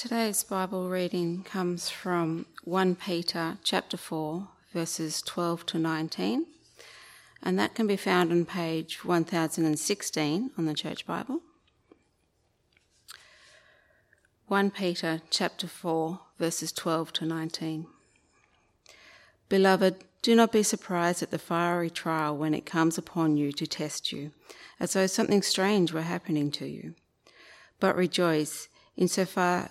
Today's Bible reading comes from 1 Peter chapter 4 verses 12 to 19 and that can be found on page 1016 on the Church Bible. 1 Peter chapter 4 verses 12 to 19. Beloved, do not be surprised at the fiery trial when it comes upon you to test you, as though something strange were happening to you. But rejoice insofar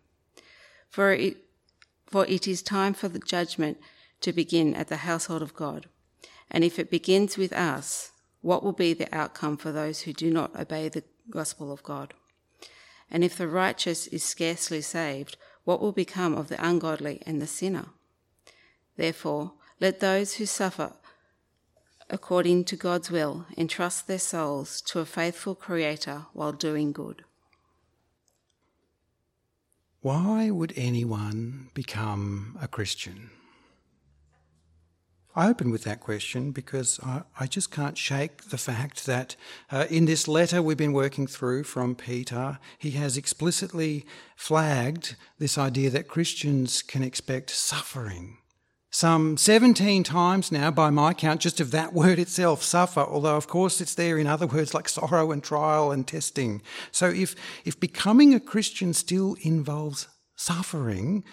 For it, for it is time for the judgment to begin at the household of God. And if it begins with us, what will be the outcome for those who do not obey the gospel of God? And if the righteous is scarcely saved, what will become of the ungodly and the sinner? Therefore, let those who suffer according to God's will entrust their souls to a faithful Creator while doing good. Why would anyone become a Christian? I open with that question because I, I just can't shake the fact that uh, in this letter we've been working through from Peter, he has explicitly flagged this idea that Christians can expect suffering some 17 times now, by my count, just of that word itself, suffer, although of course it's there in other words like sorrow and trial and testing. So if, if becoming a Christian still involves suffering,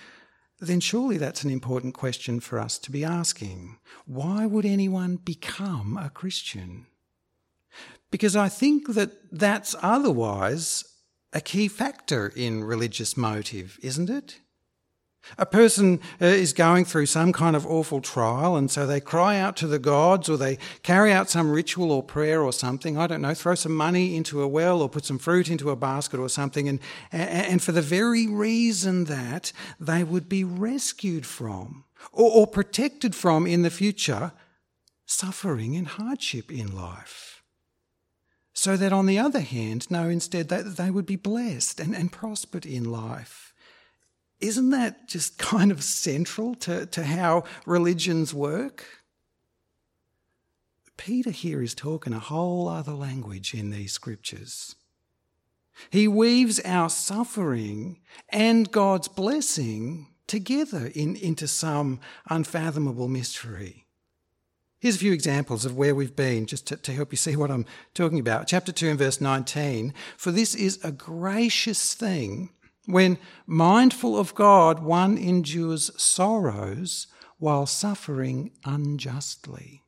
then surely that's an important question for us to be asking. Why would anyone become a Christian? Because I think that that's otherwise a key factor in religious motive, isn't it? A person uh, is going through some kind of awful trial, and so they cry out to the gods, or they carry out some ritual or prayer or something. I don't know, throw some money into a well, or put some fruit into a basket or something, and, and for the very reason that they would be rescued from or, or protected from in the future suffering and hardship in life. So that on the other hand, no, instead, that they would be blessed and, and prospered in life. Isn't that just kind of central to, to how religions work? Peter here is talking a whole other language in these scriptures. He weaves our suffering and God's blessing together in, into some unfathomable mystery. Here's a few examples of where we've been, just to, to, help you see what I'm talking about. Chapter 2 and verse 19 For this is a gracious thing when, mindful of God, one endures sorrows while suffering unjustly.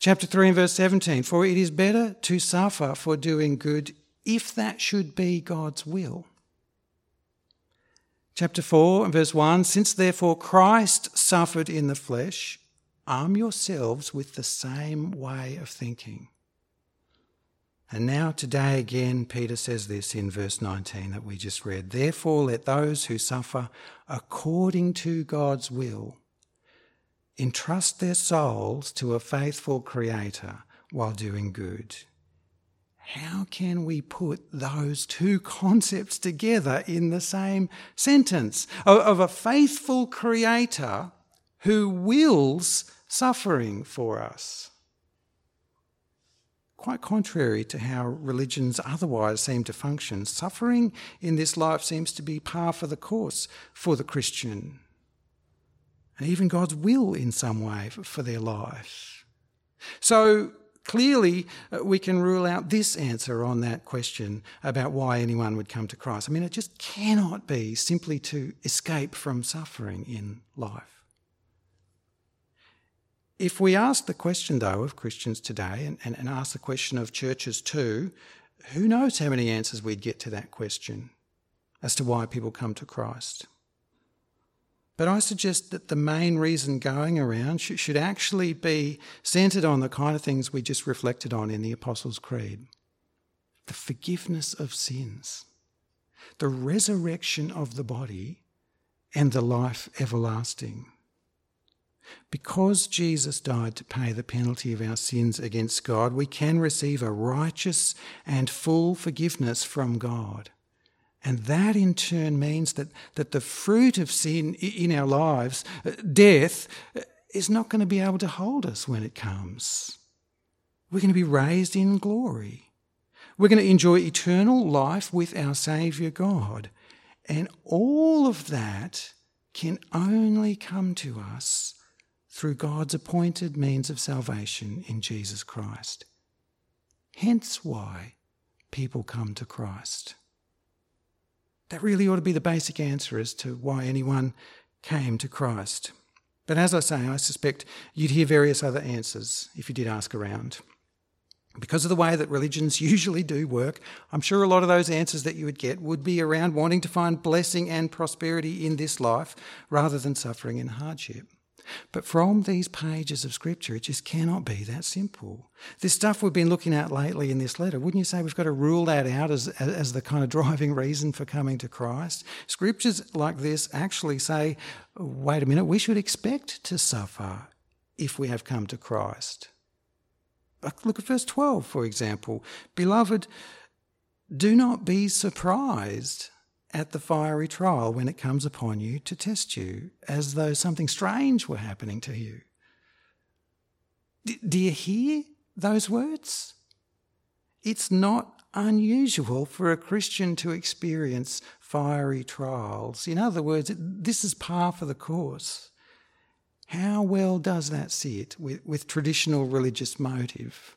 Chapter 3 and verse 17 For it is better to suffer for doing good if that should be God's will. Chapter 4 and verse 1 Since therefore Christ suffered in the flesh, arm yourselves with the same way of thinking. And now, today again, Peter says this in verse 19 that we just read Therefore, let those who suffer according to God's will entrust their souls to a faithful Creator while doing good. How can we put those two concepts together in the same sentence of a faithful Creator who wills suffering for us? Quite contrary to how religions otherwise seem to function. Suffering in this life seems to be par for the course for the Christian, and even God's will in some way for their life. So clearly, uh, we can rule out this answer on that question about why anyone would come to Christ. I mean, it just cannot be simply to escape from suffering in life. If we ask the question, though, of Christians today and, and, and ask the question of churches too, who knows how many answers we'd get to that question as to why people come to Christ? But I suggest that the main reason going around should actually be centered on the kind of things we just reflected on in the Apostles' Creed the forgiveness of sins. the resurrection of the body, and the life everlasting. Because Jesus died to pay the penalty of our sins against God, we can receive a righteous and full forgiveness from God. And that in turn means that, that the fruit of sin in our lives, uh, death, uh, is not going to be able to hold us when it comes. We're going to be raised in glory. We're going to enjoy eternal life with our Saviour God. And all of that can only come to us through God's appointed means of salvation in Jesus Christ. Hence why people come to Christ. That really ought to be the basic answer as to why anyone came to Christ. But as I say, I suspect you'd hear various other answers if you did ask around. Because of the way that religions usually do work, I'm sure a lot of those answers that you would get would be around wanting to find blessing and prosperity in this life rather than suffering and hardship. But from these pages of Scripture, it just cannot be that simple. This stuff we've been looking at lately in this letter, wouldn't you say we've got to rule that out as, as the kind of driving reason for coming to Christ? Scriptures like this actually say, wait a minute, we should expect to suffer if we have come to Christ. Look at verse 12, for example. Beloved, do not be surprised at the fiery trial when it comes upon you to test you, as though something strange were happening to you. D- do you hear those words? It's not unusual for a Christian to experience fiery trials. In other words, this is par for the course. How well does that sit with, with traditional religious motive?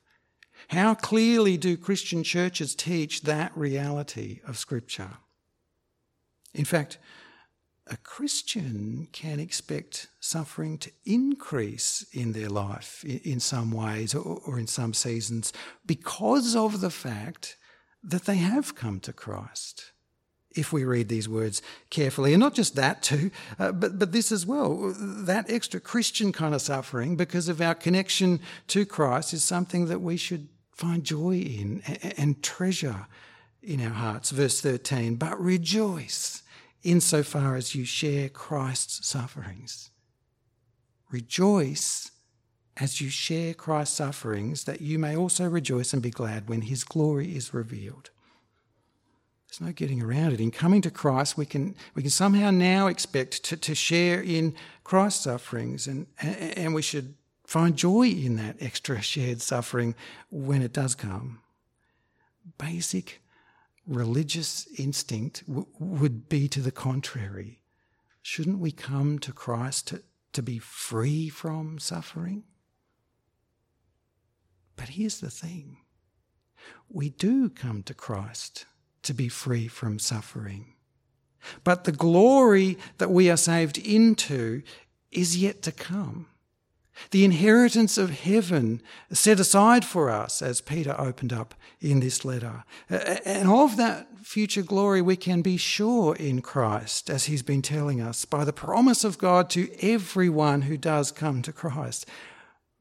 How clearly do Christian churches teach that reality of Scripture? In fact, a Christian can expect suffering to increase in their life in some ways or in some seasons because of the fact that they have come to Christ. If we read these words carefully, and not just that too, uh, but, but this as well, that extra Christian kind of suffering because of our connection to Christ is something that we should find joy in and treasure in our hearts. Verse 13, but rejoice insofar as you share Christ's sufferings. Rejoice as you share Christ's sufferings, that you may also rejoice and be glad when his glory is revealed. There's no getting around it. In coming to Christ, we can, we can somehow now expect to, to share in Christ's sufferings, and, and we should find joy in that extra shared suffering when it does come. Basic religious instinct w- would be to the contrary. Shouldn't we come to Christ to, to be free from suffering? But here's the thing we do come to Christ to be free from suffering. But the glory that we are saved into is yet to come the inheritance of heaven set aside for us, as Peter opened up in this letter. And of that future glory, we can be sure in Christ, as he's been telling us, by the promise of God to everyone who does come to Christ.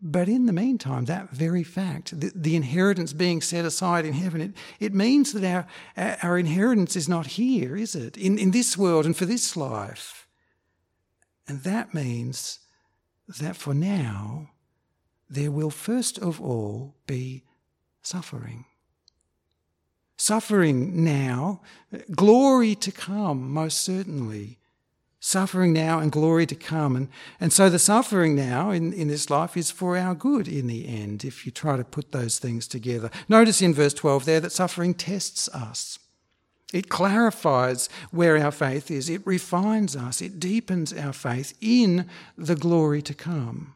But in the meantime, that very fact, the, the inheritance being set aside in heaven, it, it means that our, our inheritance is not here, is it? In, in this world and for this life. And that means that for now there will first of all be suffering. Suffering now, glory to come, most certainly. Suffering now and glory to come. And, and so the suffering now in, in this life is for our good in the end, if you try to put those things together. Notice in verse 12 there that suffering tests us. It clarifies where our faith is. It refines us. It deepens our faith in the glory to come.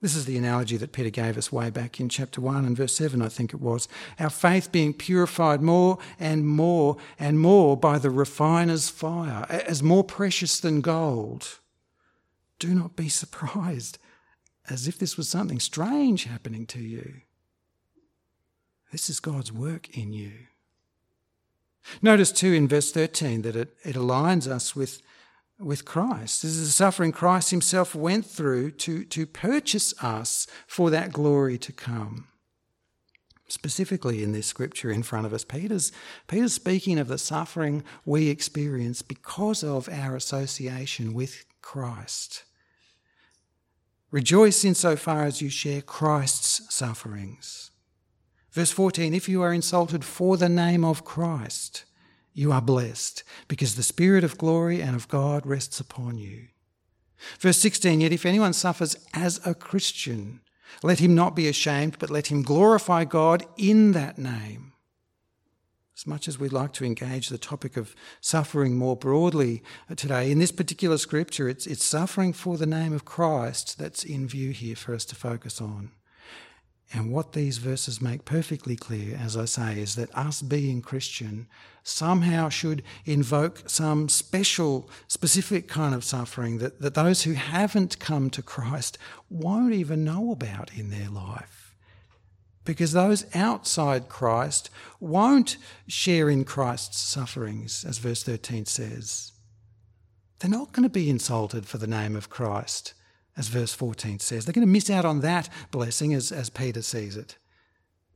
This is the analogy that Peter gave us way back in chapter 1 and verse 7, I think it was. Our faith being purified more and more and more by the refiner's fire, as more precious than gold. Do not be surprised, as if this was something strange happening to you. This is God's work in you. Notice too in verse 13 that it, it aligns us with, with Christ. This is the suffering Christ himself went through to, to purchase us for that glory to come. specifically in this scripture in front of us. Peter's, Peter's speaking of the suffering we experience because of our association with Christ. Rejoice insofar as you share Christ's sufferings. Verse 14 If you are insulted for the name of Christ, you are blessed, because the Spirit of glory and of God rests upon you. Verse 16 Yet if anyone suffers as a Christian, let him not be ashamed, but let him glorify God in that name. As much as we'd like to engage the topic of suffering more broadly uh, today, in this particular scripture, it's, it's suffering for the name of Christ that's in view here for us to focus on. And what these verses make perfectly clear, as I say, is that us being Christian somehow should invoke some special, specific kind of suffering that, that those who haven't come to Christ won't even know about in their life. Because those outside Christ won't share in Christ's sufferings, as verse 13 says. They're not going to be insulted for the name of Christ as verse 14 says. They're going to miss out on that blessing as, as Peter sees it.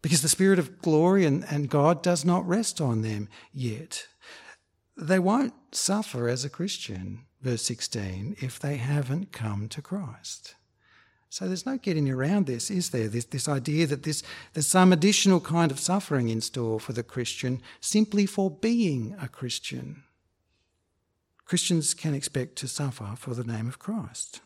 Because the Spirit of glory and, and God does not rest on them yet. They won't suffer as a Christian, verse 16, if they haven't come to Christ. So there's no getting around this, is there? This, this idea that this, there's some additional kind of suffering in store for the Christian simply for being a Christian. Christians can expect to suffer for the name of Christ.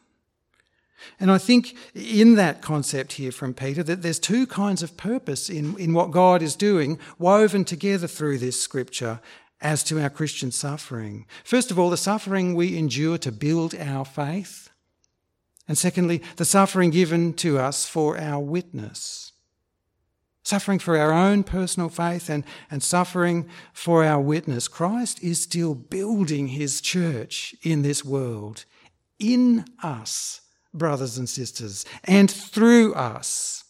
And I think in that concept here from Peter that there's two kinds of purpose in, in what God is doing, woven together through this scripture as to our Christian suffering. First of all, the suffering we endure to build our faith. And secondly, the suffering given to us for our witness. Suffering for our own personal faith and, and suffering for our witness. Christ is still building his church in this world, in us brothers and sisters, and through us.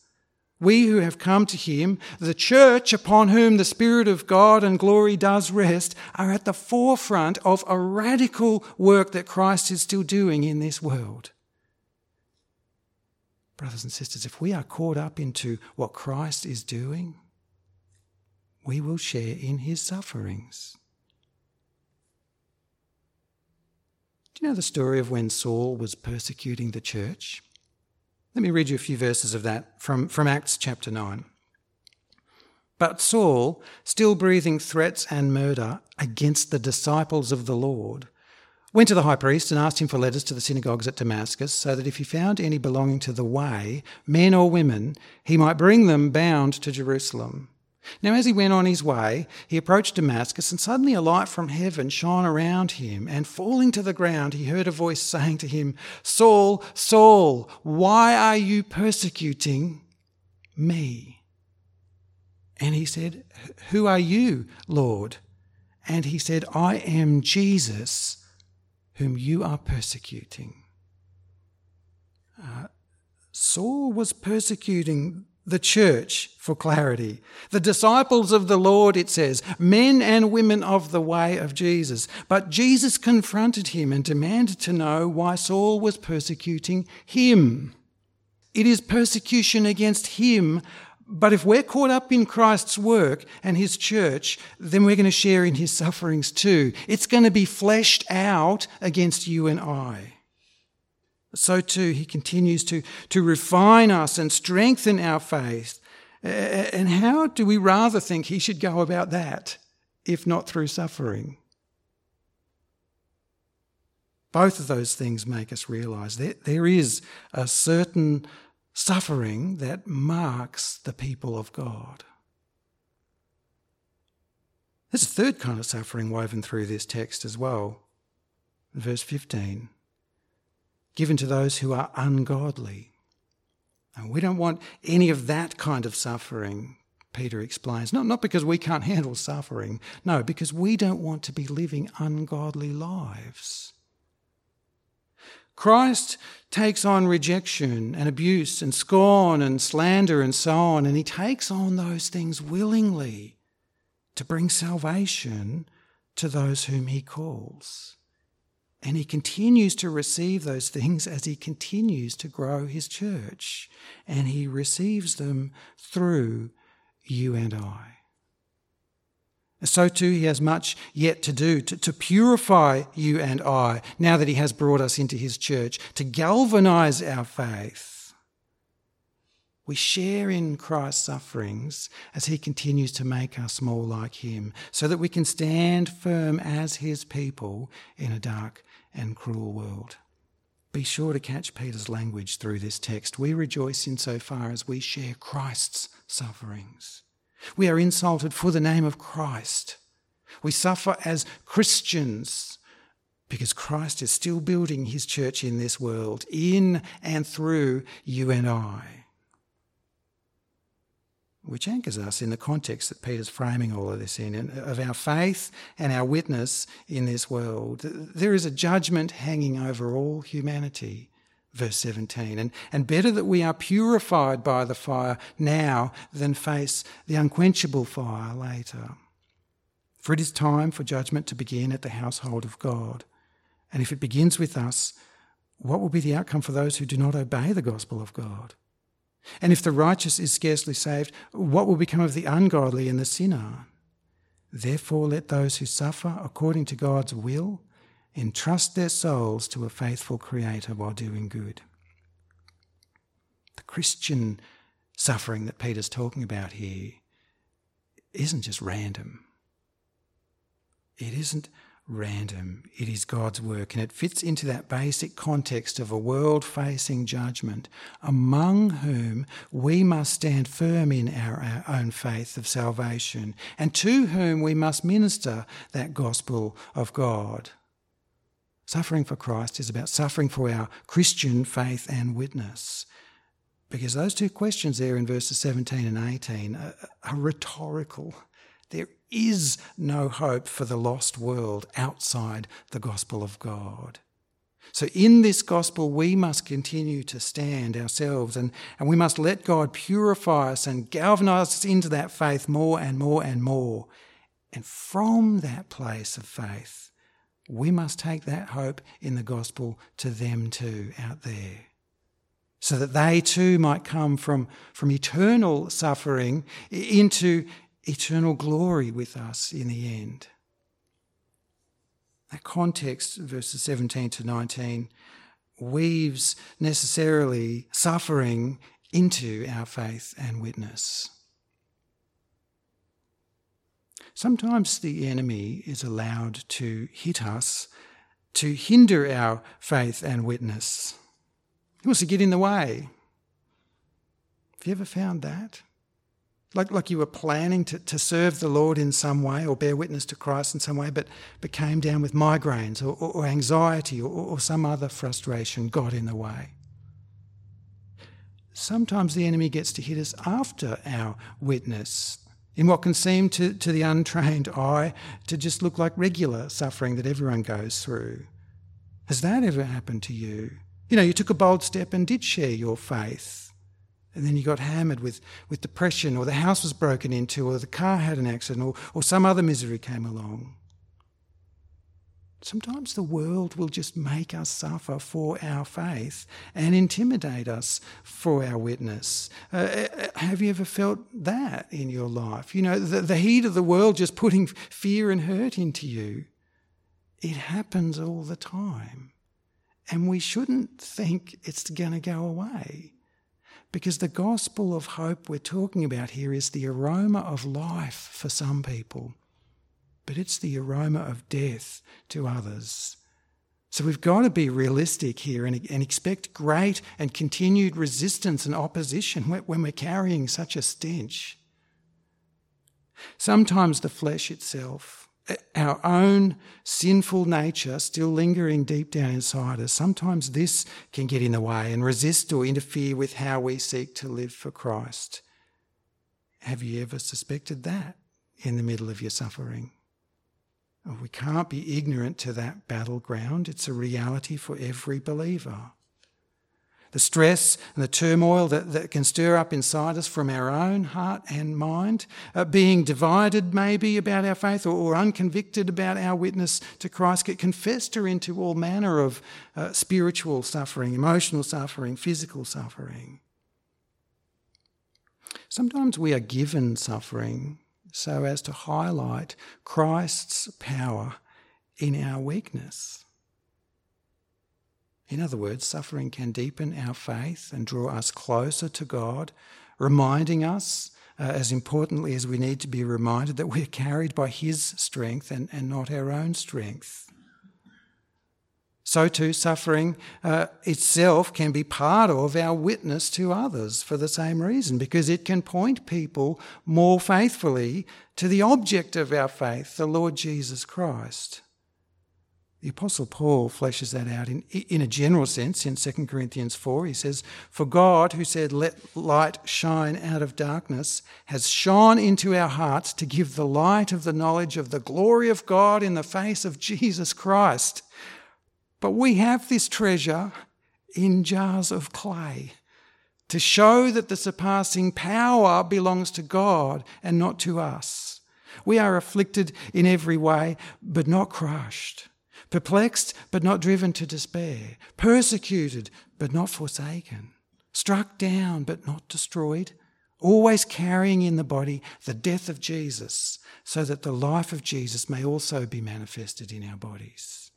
We who have come to him, the church upon whom the Spirit of God and glory does rest, are at the forefront of a radical work that Christ is still doing in this world. Brothers and sisters, if we are caught up into what Christ is doing, we will share in his sufferings. Do you know the story of when Saul was persecuting the church? Let me read you a few verses of that from, from Acts chapter 9. But Saul, still breathing threats and murder against the disciples of the Lord, went to the high priest and asked him for letters to the synagogues at Damascus, so that if he found any belonging to the way, men or women, he might bring them bound to Jerusalem. Now, as he went on his way, he approached Damascus, and suddenly a light from heaven shone around him. And falling to the ground, he heard a voice saying to him, Saul, Saul, why are you persecuting me? And he said, Who are you, Lord? And he said, I am Jesus, whom you are persecuting. Uh, Saul was persecuting the church for clarity. The disciples of the Lord, it says, men and women of the way of Jesus. But Jesus confronted him and demanded to know why Saul was persecuting him. It is persecution against him. But if we're caught up in Christ's work and his church, then we're going to share in his sufferings too. It's going to be fleshed out against you and I so too he continues to, to refine us and strengthen our faith. And how do we rather think he should go about that if not through suffering? Both of those things make us realize that there is a certain suffering that marks the people of God. There's a third kind of suffering woven through this text as well. Verse 15 given to those who are ungodly. And we don't want any of that kind of suffering, Peter explains. Not, not because we can't handle suffering, no, because we don't want to be living ungodly lives. Christ takes on rejection and abuse and scorn and slander and so on, and he takes on those things willingly to bring salvation to those whom he calls. And he continues to receive those things as he continues to grow his church. And he receives them through you and I. So too, he has much yet to do to, to, purify you and I now that he has brought us into his church, to galvanize our faith. We share in Christ's sufferings as he continues to make us more like him, so that we can stand firm as his people in a dark and cruel world. Be sure to catch Peter's language through this text. We rejoice in so far as we share Christ's sufferings. We are insulted for the name of Christ. We suffer as Christians because Christ is still building his church in this world, in and through you and I. Which anchors us in the context that Peter's framing all of this in, of our faith and our witness in this world. There is a judgment hanging over all humanity verse 17. And, and better that we are purified by the fire now than face the unquenchable fire later. For it is time for judgment to begin at the household of God. And if it begins with us, what will be the outcome for those who do not obey the gospel of God? And if the righteous is scarcely saved, what will become of the ungodly and the sinner? Therefore, let those who suffer according to God's will entrust their souls to a faithful Creator while doing good. The Christian suffering that Peter's talking about here isn't just random. It isn't random. It is God's work, and it fits into that basic context of a world facing judgment, among whom we must stand firm in our, our, own faith of salvation, and to whom we must minister that gospel of God. Suffering for Christ is about suffering for our Christian faith and witness. Because those two questions there in verses 17 and 18 are, are rhetorical. There is no hope for the lost world outside the gospel of God. So, in this gospel, we must continue to stand ourselves and, and we must let God purify us and galvanize us into that faith more and more and more. And from that place of faith, we must take that hope in the gospel to them too out there. So that they too might come from, from eternal suffering into eternal glory with us in the end. That context, verses 17 to 19, weaves necessarily suffering into our faith and witness. Sometimes the enemy is allowed to hit us to hinder our faith and witness. He wants to get in the way. Have you ever found that? Like, like you were planning to, to serve the Lord in some way or bear witness to Christ in some way, but, but came down with migraines or, or, or anxiety or, or some other frustration got in the way. Sometimes the enemy gets to hit us after our witness in what can seem to, to the untrained eye to just look like regular suffering that everyone goes through. Has that ever happened to you? You know, you took a bold step and did share your faith, and then you got hammered with, with depression, or the house was broken into, or the car had an accident, or, or some other misery came along. Sometimes the world will just make us suffer for our faith and intimidate us for our witness. Uh, uh, have you ever felt that in your life? You know, the, the heat of the world just putting fear and hurt into you. It happens all the time. And we shouldn't think it's going to go away. Because the gospel of hope we're talking about here is the aroma of life for some people but it's the aroma of death to others. So we've got to be realistic here and, and expect great and continued resistance and opposition when we're carrying such a stench. Sometimes the flesh itself, our own sinful nature still lingering deep down inside us, sometimes this can get in the way and resist or interfere with how we seek to live for Christ. Have you ever suspected that in the middle of your suffering? Oh, we can't be ignorant to that battleground. It's a reality for every believer. The stress and the turmoil that, that can stir up inside us from our own heart and mind, uh, being divided maybe about our faith or, or, unconvicted about our witness to Christ, get can fester into all manner of uh, spiritual suffering, emotional suffering, physical suffering. Sometimes we are given suffering so as to highlight Christ's power in our weakness. In other words, suffering can deepen our faith and draw us closer to God, reminding us, uh, as importantly as we need to be reminded, that we're carried by His strength and, and not our own strength. So, too, suffering uh, itself can be part of our witness to others for the same reason, because it can point people more faithfully to the object of our faith, the Lord Jesus Christ. The Apostle Paul fleshes that out in, in a general sense in 2 Corinthians 4. He says, For God, who said, Let light shine out of darkness, has shone into our hearts to give the light of the knowledge of the glory of God in the face of Jesus Christ. But we have this treasure in jars of clay to show that the surpassing power belongs to God and not to us. We are afflicted in every way, but not crushed perplexed but not driven to despair, persecuted but not forsaken, struck down but not destroyed, always carrying in the body the death of Jesus, so that the life of Jesus may also be manifested in our bodies.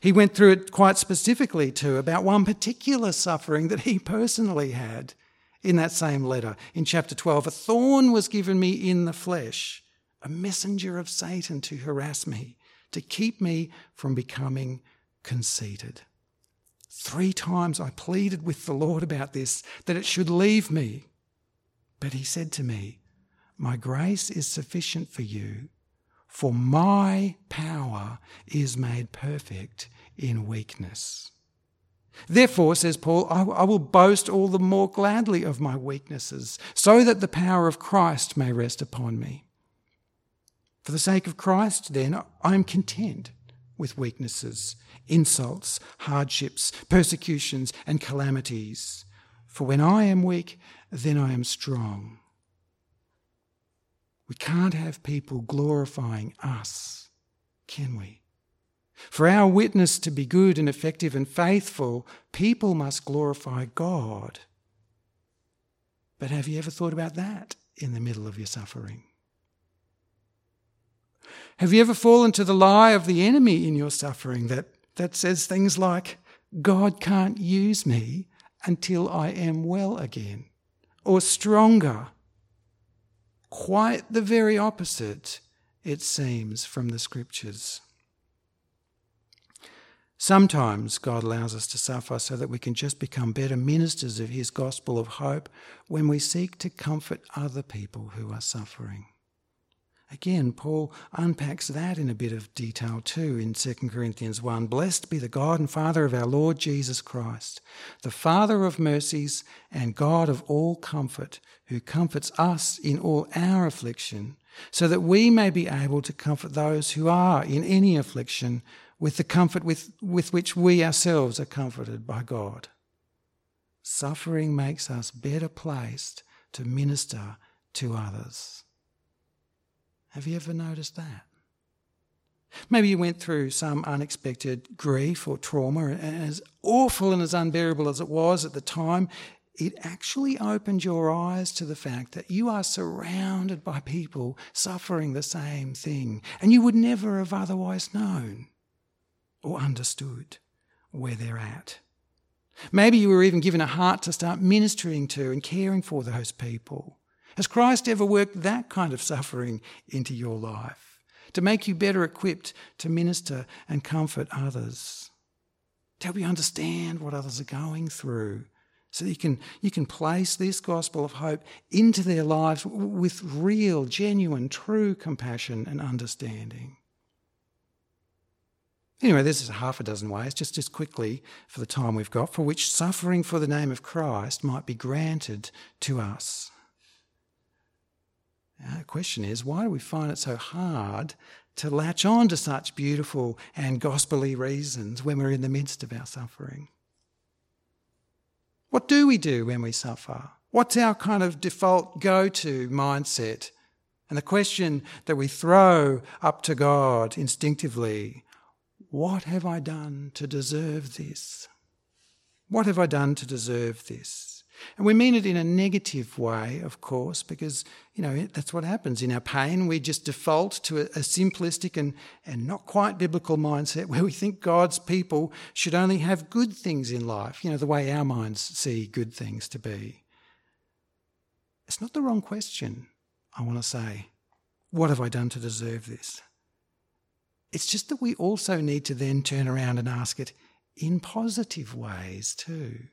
He went through it quite specifically too about one particular suffering that he personally had in that same letter. In chapter 12, a thorn was given me in the flesh, a messenger of Satan to harass me to keep me from becoming conceited. Three times I pleaded with the Lord about this, that it should leave me. But he said to me, My grace is sufficient for you, for my power is made perfect in weakness. Therefore, says Paul, I, will boast all the more gladly of my weaknesses, so that the power of Christ may rest upon me. For the sake of Christ, then, I am content with weaknesses, insults, hardships, persecutions, and calamities. For when I am weak, then I am strong. We can't have people glorifying us, can we? For our witness to be good and effective and faithful, people must glorify God. But have you ever thought about that in the middle of your suffering? Have you ever fallen to the lie of the enemy in your suffering that, that says things like, God can't use me until I am well again or stronger? Quite the very opposite, it seems, from the scriptures. Sometimes God allows us to suffer so that we can just become better ministers of His gospel of hope when we seek to comfort other people who are suffering. Again, Paul unpacks that in a bit of detail too in 2 Corinthians 1. Blessed be the God and Father of our Lord Jesus Christ, the Father of mercies and God of all comfort, who comforts us in all our affliction, so that we may be able to comfort those who are in any affliction with the comfort with, with which we ourselves are comforted by God. Suffering makes us better placed to minister to others. Have you ever noticed that? Maybe you went through some unexpected grief or trauma, and as awful and as unbearable as it was at the time, it actually opened your eyes to the fact that you are surrounded by people suffering the same thing, and you would never have otherwise known or understood where they're at. Maybe you were even given a heart to start ministering to and caring for those people. Has Christ ever worked that kind of suffering into your life to make you better equipped to minister and comfort others? To help you understand what others are going through so you can, you can place this gospel of hope into their lives with real, genuine, true compassion and understanding. Anyway, there's half a dozen ways, just, just quickly for the time we've got, for which suffering for the name of Christ might be granted to us. The question is, why do we find it so hard to latch on to such beautiful and gospelly reasons when we're in the midst of our suffering? What do we do when we suffer? What's our kind of default go to mindset? And the question that we throw up to God instinctively what have I done to deserve this? What have I done to deserve this? And we mean it in a negative way, of course, because, you know, that's what happens in our pain. We just default to a, a, simplistic and, and not quite biblical mindset where we think God's people should only have good things in life, you know, the way our minds see good things to be. It's not the wrong question, I want to say. What have I done to deserve this? It's just that we also need to then turn around and ask it in positive ways too.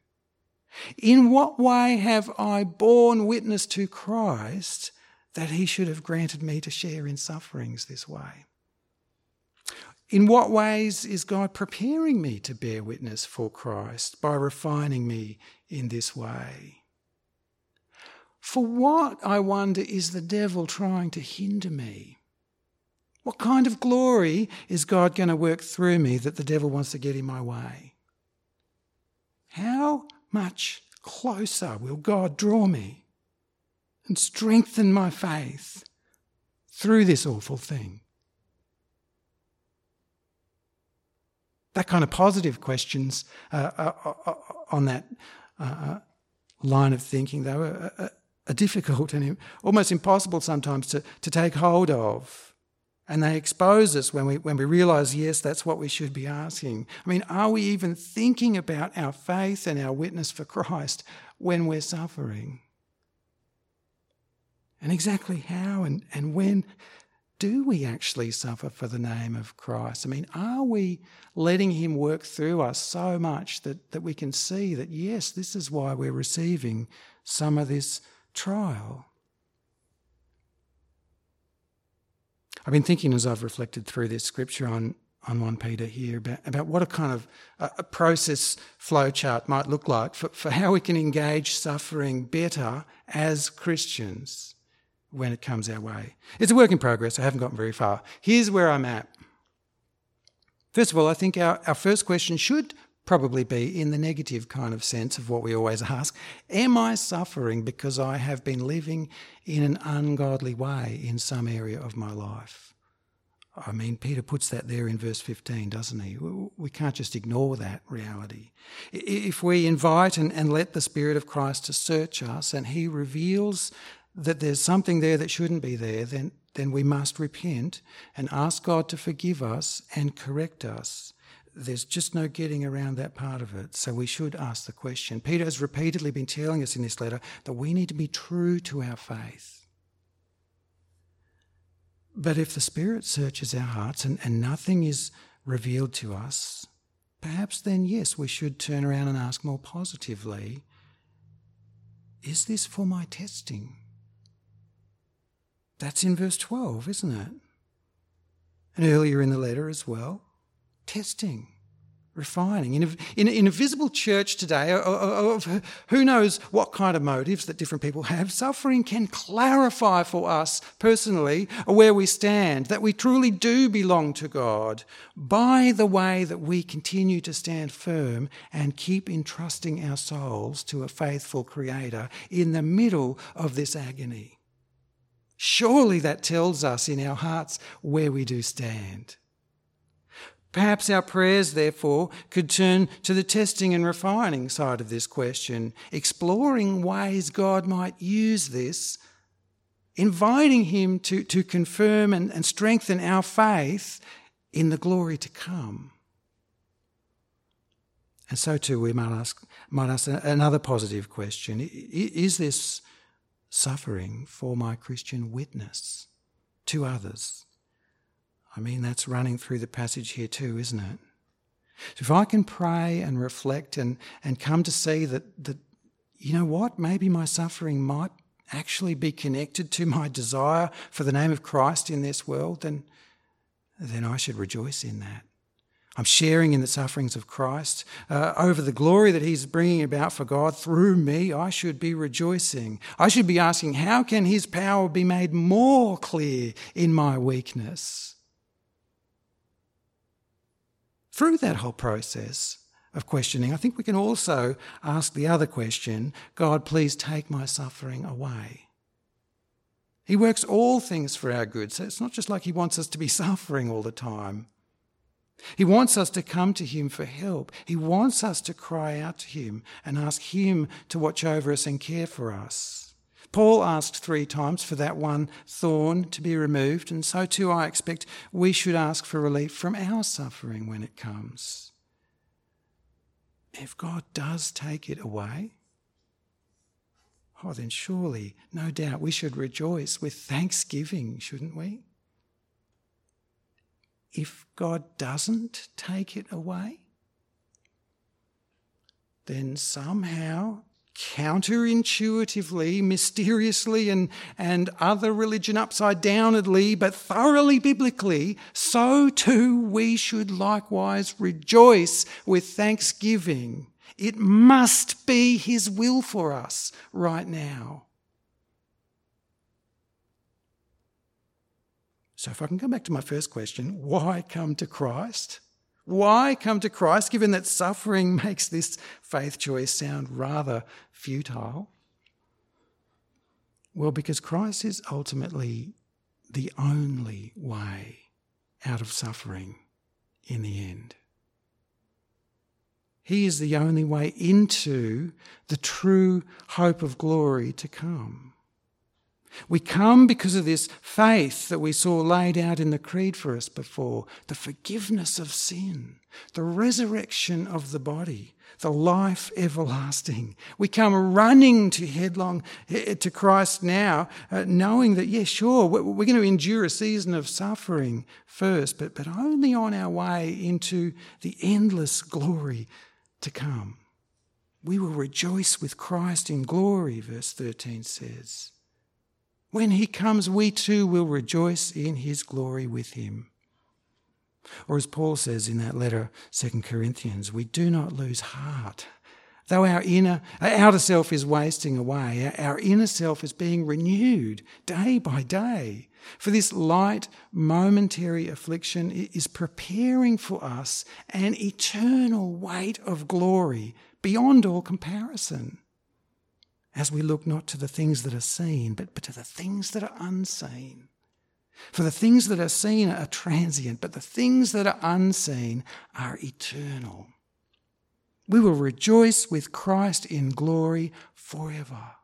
In what way have I borne witness to Christ that he should have granted me to share in sufferings this way? In what ways is God preparing me to bear witness for Christ by refining me in this way? For what, I wonder, is the devil trying to hinder me? What kind of glory is God going to work through me that the devil wants to get in my way? How much closer will God draw me and strengthen my faith through this awful thing? That kind of positive questions uh, uh, uh, uh on that uh, uh, line of thinking, though, are, are difficult and almost impossible sometimes to, to take hold of. And they expose us when we, when we realize, yes, that's what we should be asking. I mean, are we even thinking about our faith and our witness for Christ when we're suffering? And exactly how and, and when do we actually suffer for the name of Christ? I mean, are we letting Him work through us so much that, that we can see that, yes, this is why we're receiving some of this trial? I've been thinking as I've reflected through this scripture on, on 1 Peter here about, about what a kind of a, a process flow chart might look like for, for how we can engage suffering better as Christians when it comes our way. It's a work in progress. I haven't gotten very far. Here's where I'm at. First of all, I think our, our first question should probably be in the negative kind of sense of what we always ask Am I suffering because I have been living in an ungodly way in some area of my life? I mean, Peter puts that there in verse 15, doesn't he? We can't just ignore that reality. If we invite and, and let the Spirit of Christ to search us and he reveals that there's something there that shouldn't be there, then, then we must repent and ask God to forgive us and correct us there's just no getting around that part of it. So we should ask the question. Peter has repeatedly been telling us in this letter that we need to be true to our faith. But if the Spirit searches our hearts and, and nothing is revealed to us, perhaps then, yes, we should turn around and ask more positively Is this for my testing? That's in verse 12, isn't it? And earlier in the letter as well testing, refining. In a, in, in a visible church today, of who knows what kind of motives that different people have, suffering can clarify for us personally where we stand, that we truly do belong to God by the way that we continue to stand firm and keep entrusting our souls to a faithful Creator in the middle of this agony. Surely that tells us in our hearts where we do stand. Perhaps our prayers, therefore, could turn to the testing and refining side of this question, exploring ways God might use this, inviting Him to, to confirm and, and strengthen our faith in the glory to come. And so, too, we might ask, might ask another positive question Is this suffering for my Christian witness to others? I mean, that's running through the passage here too, isn't it? So if I can pray and reflect and, and come to see that, that, you know what, maybe my suffering might actually be connected to my desire for the name of Christ in this world, then, then I should rejoice in that. I'm sharing in the sufferings of Christ. Uh, over the glory that He's bringing about for God through me, I should be rejoicing. I should be asking, how can His power be made more clear in my weakness? Through that whole process of questioning, I think we can also ask the other question God, please take my suffering away. He works all things for our good, so it's not just like He wants us to be suffering all the time. He wants us to come to Him for help. He wants us to cry out to Him and ask Him to watch over us and care for us. Paul asked three times for that one thorn to be removed, and so too I expect we should ask for relief from our suffering when it comes. If God does take it away, oh, then surely, no doubt, we should rejoice with thanksgiving, shouldn't we? if God doesn't take it away, then somehow, counterintuitively, mysteriously, and, and other religion upside downedly, but thoroughly biblically, so too we should likewise rejoice with thanksgiving. It must be His will for us right now. So, if I can come back to my first question, why come to Christ? Why come to Christ, given that suffering makes this faith choice sound rather futile? Well, because Christ is ultimately the only way out of suffering in the end. He is the only way into the true hope of glory to come. We come because of this faith that we saw laid out in the Creed for us before the forgiveness of sin, the resurrection of the body, the life everlasting. We come running to headlong to Christ now, uh, knowing that, yeah, sure, we're, we're going to endure a season of suffering first, but, but only on our way into the endless glory to come. We will rejoice with Christ in glory, verse 13 says. When he comes, we too will rejoice in his glory with him. Or as Paul says in that letter, 2 Corinthians, we do not lose heart. Though our inner, our outer self is wasting away, our inner self is being renewed day by day. For this light, momentary affliction is preparing for us an eternal weight of glory beyond all comparison as we look not to the things that are seen, but, but to the things that are unseen. For the things that are seen are transient, but the things that are unseen are eternal. We will rejoice with Christ in glory forever.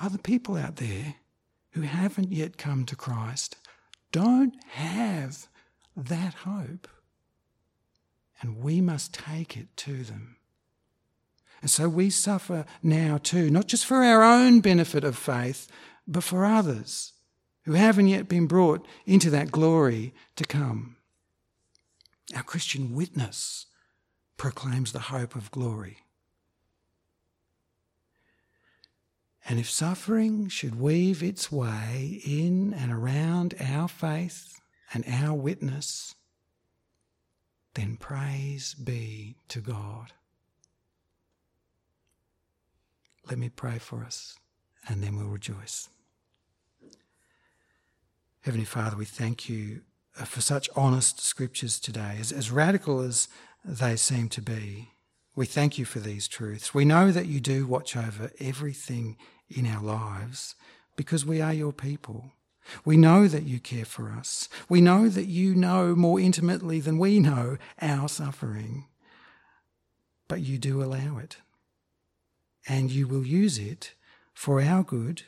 Other people out there who haven't yet come to Christ don't have that hope. And we must take it to them. And so we suffer now too, not just for our own benefit of faith, but for others who haven't yet been brought into that glory to come. Our Christian witness proclaims the hope of glory. And if suffering should weave its way in and around our faith and our witness, then praise be to God. Let me pray for us, and then we'll rejoice. Heavenly Father, we thank you uh, for such honest scriptures today, as, as radical as they seem to be. We thank you for these truths. We know that you do watch over everything in our lives because we are your people. We know that you care for us. We know that you know more intimately than we know our suffering. But you do allow it and you will use it for our good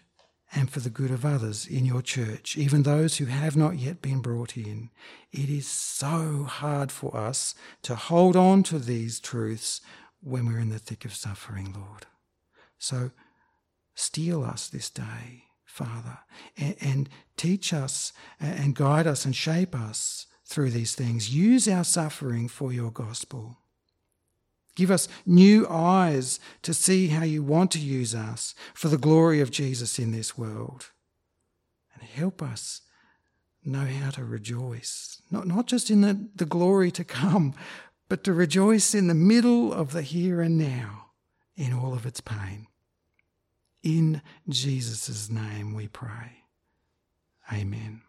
and for the good of others in your church, even those who have not yet been brought in. It is so hard for us to hold on to these truths when we're in the thick of suffering, Lord. So steel us this day, Father, and, and teach us and guide us and shape us through these things. Use our suffering for your gospel. Give us new eyes to see how you want to use us for the glory of Jesus in this world. And help us know how to rejoice, not, not just in the, the glory to come, but to rejoice in the middle of the here and now in all of its pain. In Jesus' name we pray. Amen.